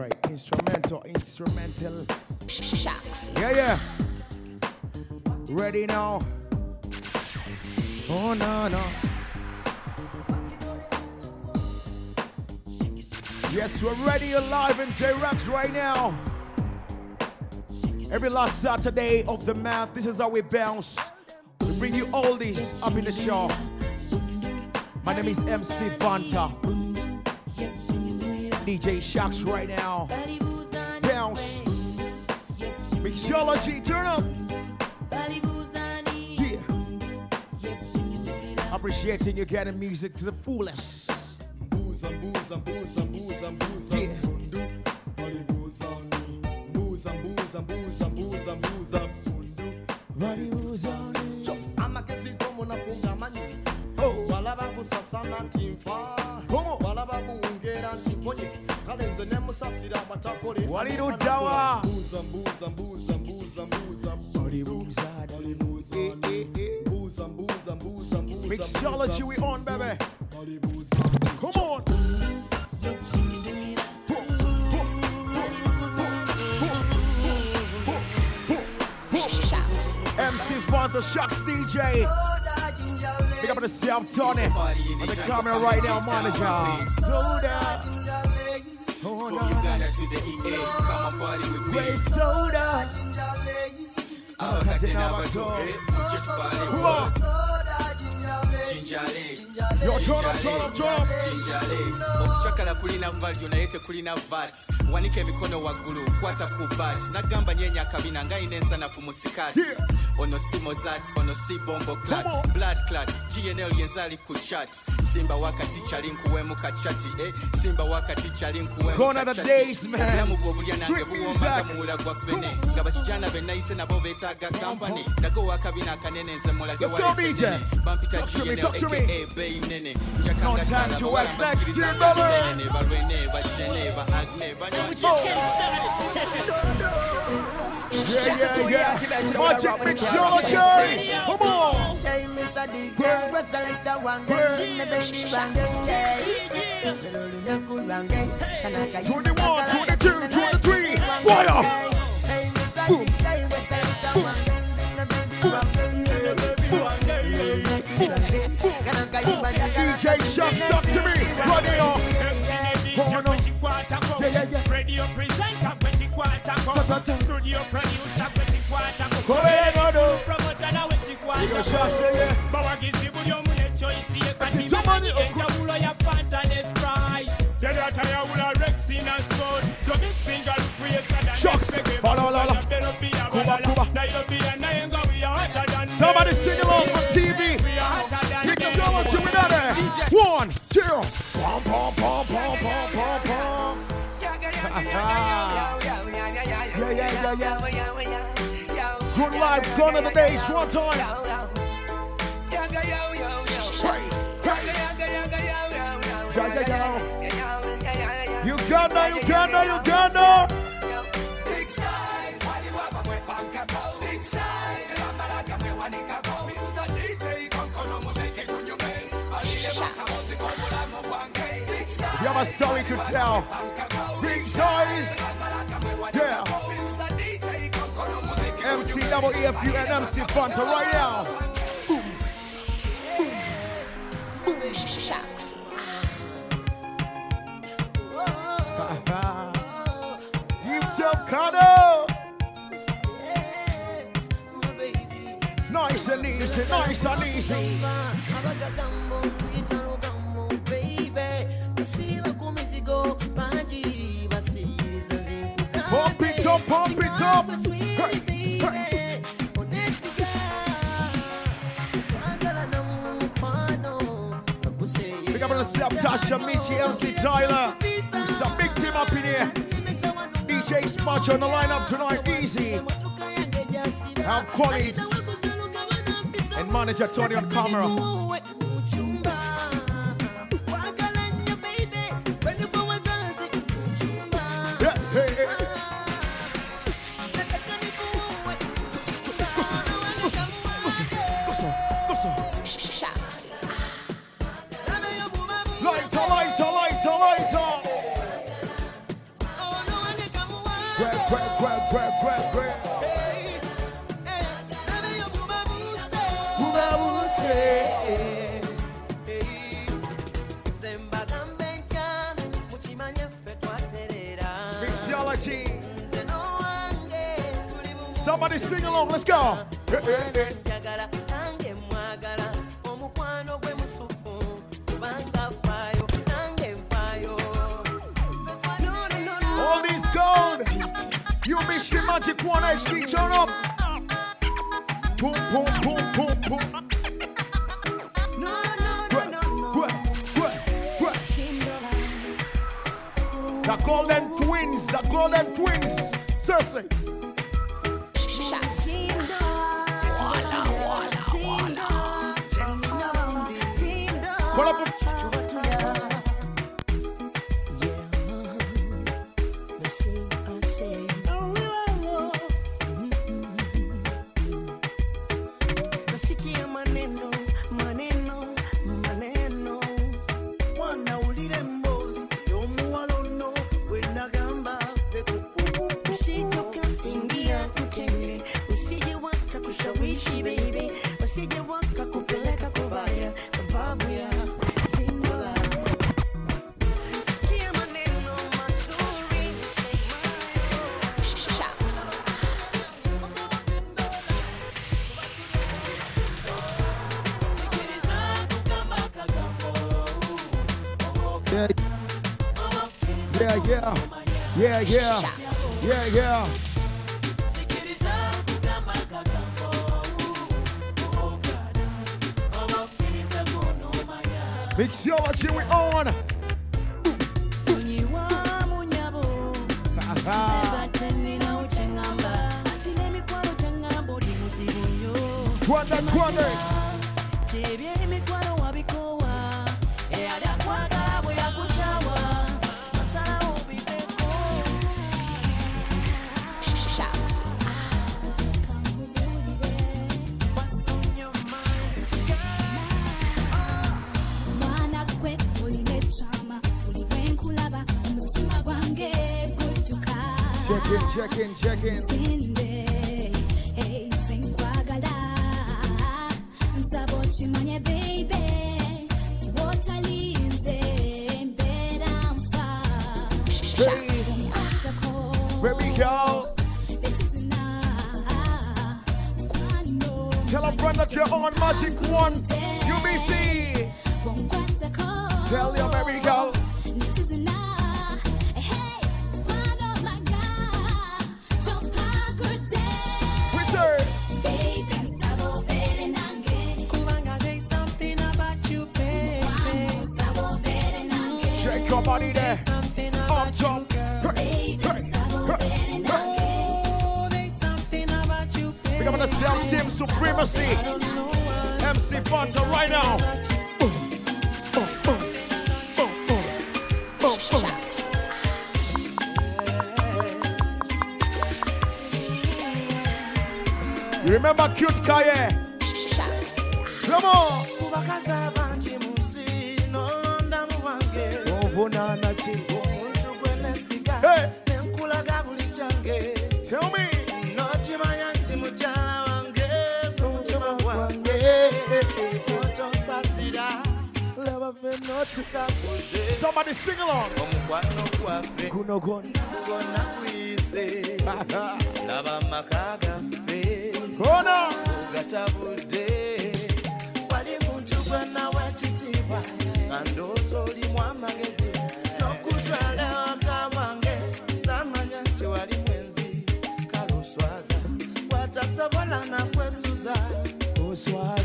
Alright, instrumental, instrumental. Shocks. Yeah, yeah. Ready now. Oh, no, no. Yes, we're ready alive in J Rocks right now. Every last Saturday of the month, this is how we bounce. We bring you all this up in the show. My name is MC Funta. DJ Shocks right now. Bounce. Mixology, turn up. Yeah. Appreciating you getting music to the fullest. Yeah. mpundu. Nze ne musasira abatakole Walirudawa. mbuza mbuza mbuza mbuza mbuza Walibuzani. walibuzani. Eh, eh, eh. mbuza mbuza mbuza mbuza Mixology, we on, baby. Come on. MC Funta Shocks DJ. Big up the South Tony. On the camera right now, manager. Soda. No. Uganda to the EA, come and party with me. Great soda. Abakadde n'abato, mujje tupaale Come on. Ginger ale. Yo, turn up, turn up, turn up. Okucakala kulina valyo naye tekulina vat wanika emikono waggulu kwata ku bat nagamba nyenya akabina ngayina ensanafu mu sikaati Yeah. ono si mozat ono si bombo clat blood clat gnl yenzaali ku chat simba wakati kyali kachati eh? simba wakati kyali nkuweemu Gone are the days, man. obulamu bwe nange music. muwula gwa ffene nga bakijana be nayise nabo beetaaga kampani nago wakabina akanene nze mulage Let's go, walete BJ. nene. bampita GNL talk to me. aka beyi nene No time to bawala waste. Next mbakiriza tune, nga brother. kinene balwene bajene ba agne Yeah, yeah, yeah. Magic Mixology. Come on. Hey, Mr. DJ, press select the one day, Jimmy baby one day. Little Nyanku one day, Kanaka 21, 22, 23. Fire. Hey, Mr. Shocks, talk to me. Running off. Oh. Yeah, yeah, yeah. Radio presenter. Studio producer Go ahead, Mono. Promoter Shocks, yeah, yeah. bawagizi buli omu ne choice ye kati Ati tomani bamanyi enjawulo ya Fanta ne Sprite Yali atayawula Rexy na Sport Dominic single creator than Shocks. Reggae, Balala. Bero Kuba. Kuba. Nairobi and Nayenga, we are hotter than Somebody sing along on TV. Pom, pom, pom, pom, pom. Yeah, yeah, yeah, yeah. Good life, gone are the days. One time. Uganda, Uganda, Uganda. A story to tell. Big size. Yeah. MC double EFU and MC Funta right now. Shocks. You tell Kano. Nice and easy, nice and easy. Pump it up, pump it up. Hey, hey. Big up on yourself, Tasha, Michi, MC Tyler. It's a big team up in here. DJ Smash on the lineup tonight, easy. Have Collins and manager Tony on camera. Njagala nange mwagala omukwano gwe musufu kubanga faayo nange nfaayo. All these gold. You mixing magic one HD. Turn up. Boom, boom, boom, boom, boom. No, no, no, no, no. The golden twins. The golden twins. Cersei. Yeah. Yeah, yeah. Yeah, yeah. Yeah, yeah. Mixology, we on. sonyiwa munyabo. Check in, check in, check in. sinde nze nkwagala nsaba okimanye beibe bwotalinze mbeera nfa Hey, Nkwatako baby girl. Tell a friend that you're on Magic One. UBC. Tell your baby girl. Right now. You remember Cute Kaye? Eh? Shocks. Come on. Oh, oh, kubakazi Somebody sing along. omukwano gwaffe Kuno gon. laba maka gaffe Kona. wali muntu gwe ekitiibwa nga ndowooza olimu amagezi n'okutwala ewaka bwange samanya nti wali mwenzi. Kale oswaza bwatasobola nakwesuza laba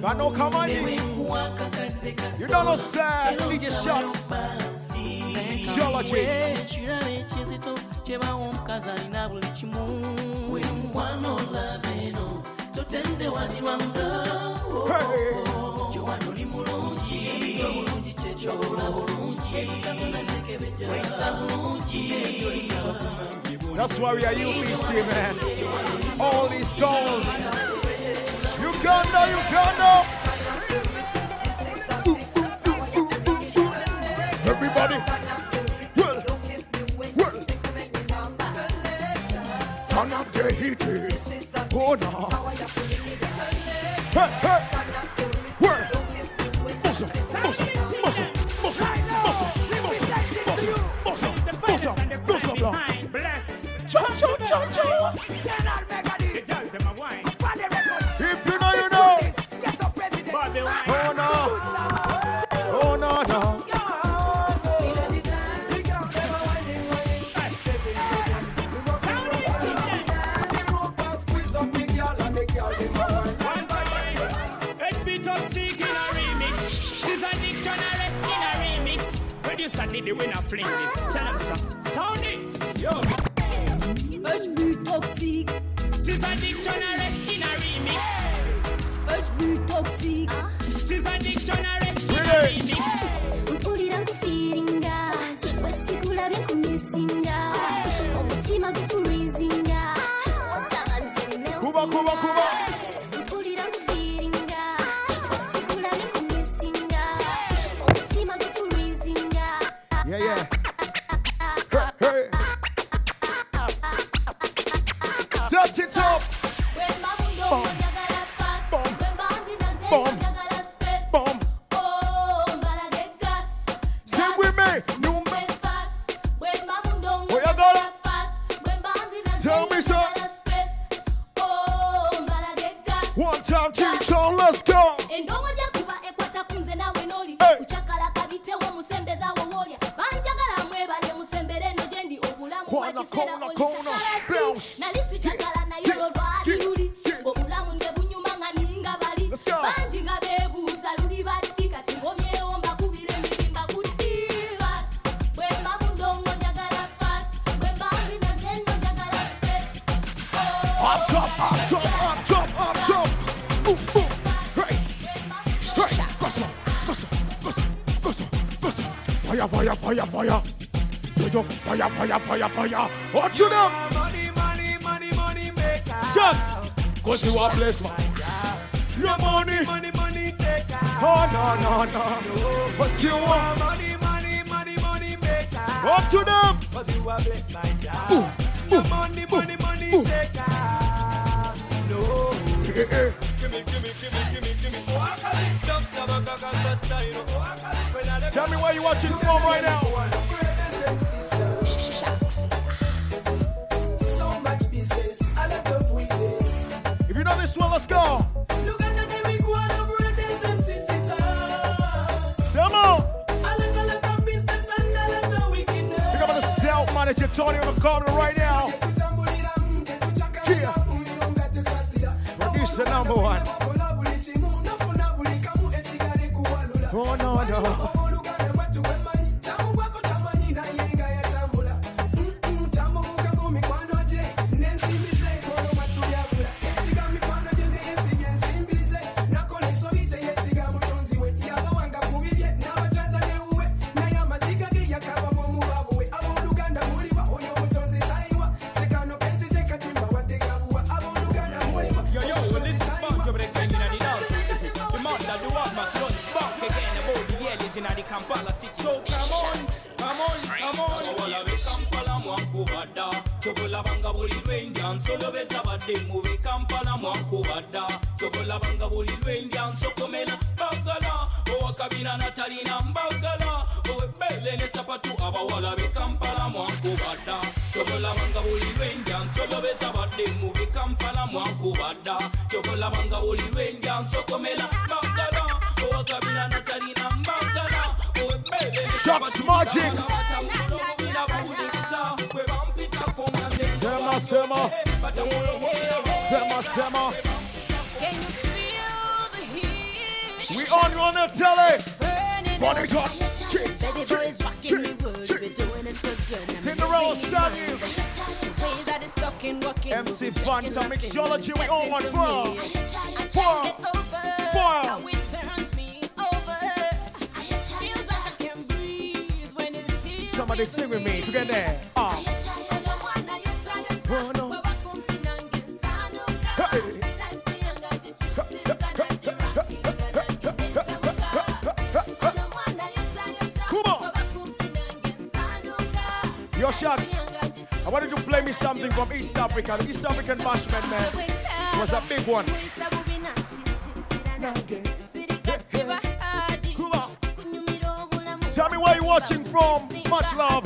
Got no command. You don't know sad. You need your shots. Geology. That's why we are UBC, man. All is gold. Uganda, Uganda. Everybody. Well, well. Turn up the heat. Eh. Oh, no. Hey, hey. mm, toxic. She's a dictionary. Mpulira nkufiringa wesigula byenkumisinga omutima gufulu Tell me so. Fire, fire, fire, fire. Yo, fire, fire, fire, fire. On to them. Money, money, money, money maker. Shocks. Cause you are blessed. Your money. Money, money taker. Oh, no, no, no. What you want? Money, money, money, money maker. On to them. Cause you are blessed by God. No money, money, money taker. No. Tell me why you watching from right now. so much business. If you know this one, let's go. The. Come on. The. The self Tony on the corner right now. Producer number one. Oh no no. Kampala city. So come on, come on, come on. Wala we Kampala mwankubadda tokulabanga buli lwendya nsolobeza badde mubi. Kampala mwankubadda tokulabanga buli lwendya nsokomera bagala owakabina natalina mbagala. Owebele ne sapatu abawala be Kampala mwankubadda tokulabanga buli lwendya nsolobeza badde mubi. Kampala mwankubadda tokulabanga buli lwendya nsokomera bagala Jack's magic. Sema, sema. Sema, sema. We on run a telly. Run it up. Baby boy is rocking me wood. We're doing it so good. Cinderella Savvy. That is fucking rocking. MC Funta Mixology. We all want bro. Bro. Bro. Somebody sing with me. together. Ah. Yo, Shocks, I wanted to play me something from East Africa. The East African bashment, man. was a big one. Tell me where you watching from. Much love.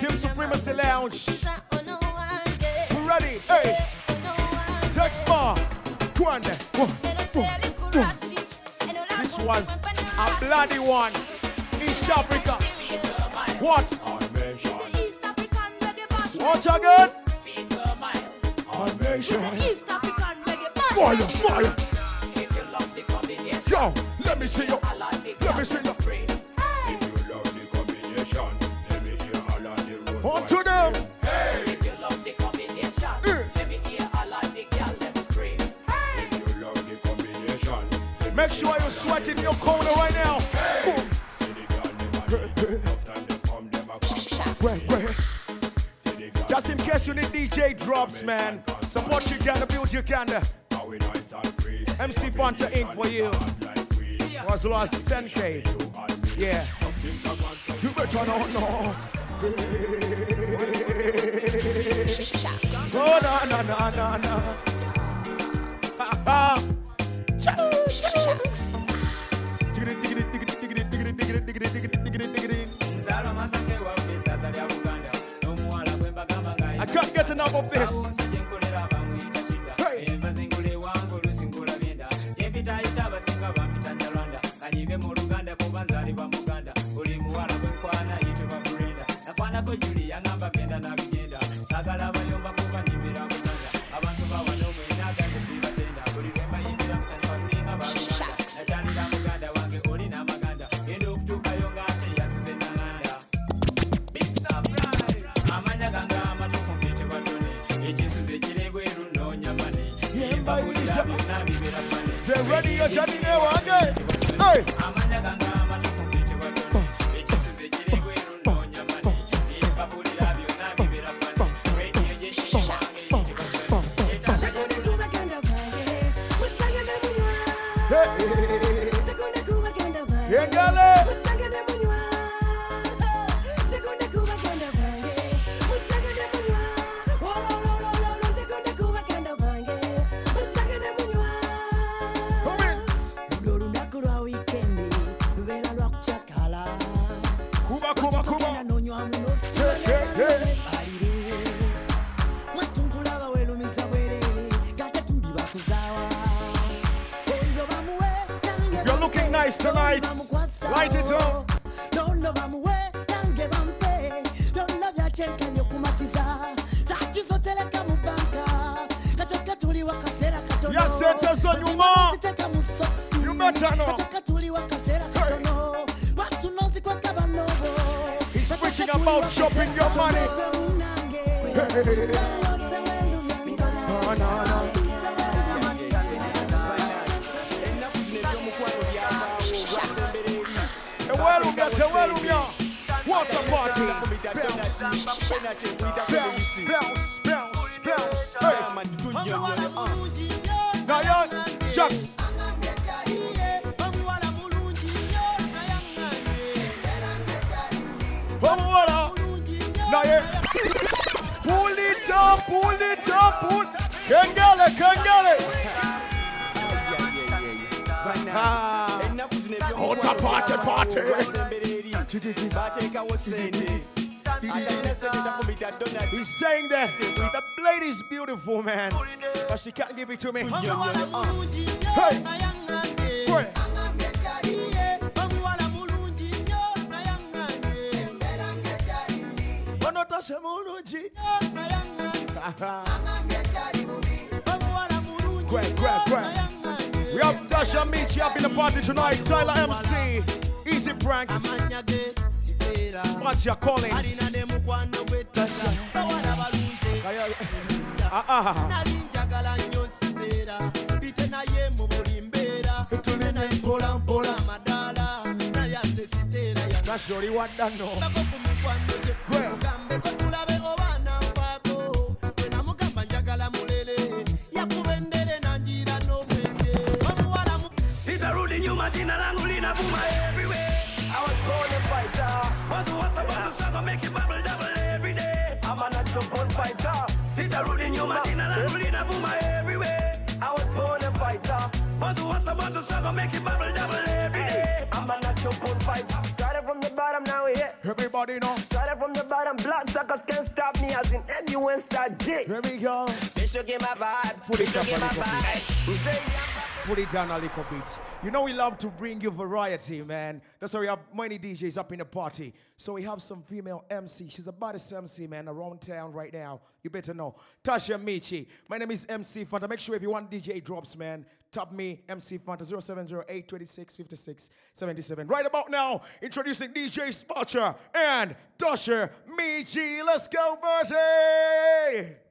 Team Supremacy Lounge. We ready? Hey. Dexma. Twende. One. This was a bloody one. East Africa. What? What again? Nation. Fire, fire. Yo, let me see you. Let me see you. On to them. Hey. If you love the combination, let me hear the scream. Hey. If you love the combination, make sure you sweat in your corner right now. Hey. See the Just in case you need DJ drops, man. Support your can, build your can. MC Funta Inc. for you. Was lost 10k. Yeah. You better know. Oh, no, no, no, no, no. Ha, ha. I can't get enough of this. About shopping your money. What a party. Bounce, bounce, bounce, bounce, bounce. Hey. Now, young Shocks. Kengele, kengele. What a party, party. He's saying that the blade is beautiful, man, but she can't give it to me. Hey, Boy. Onotashe mulungi. Great, great, great. We have Tasha Michi up in the party tonight. Tyler MC, Easy Pranks, Smatia Collins. Ah. nali njagala nnyo siteera Sitarudi nyuma, jina langu linavuma everywhere. I was born a fighter. Watu wasa watu sanga make it bubble double every day. I'm a natural born fighter. Started from the bottom, now we here. Everybody know. Started from the bottom, blood suckers can't stop me as in anyone start J. Here we go. Bishop give my vibe. Put it Bishop up give a my little bit. vibe. Say Put it down a little bit. You know we love to bring you variety, man. That's why we have many DJs up in the party. So we have some female MC. She's the baddest MC, man, around town right now. You better know. Tasha Michi. My name is MC Funta. Make sure if you want DJ drops, man, tap me, MC Funta, 0708 26 56 77. Right about now, introducing DJ Spotcher and Tasha Michi. Let's go, Bertie!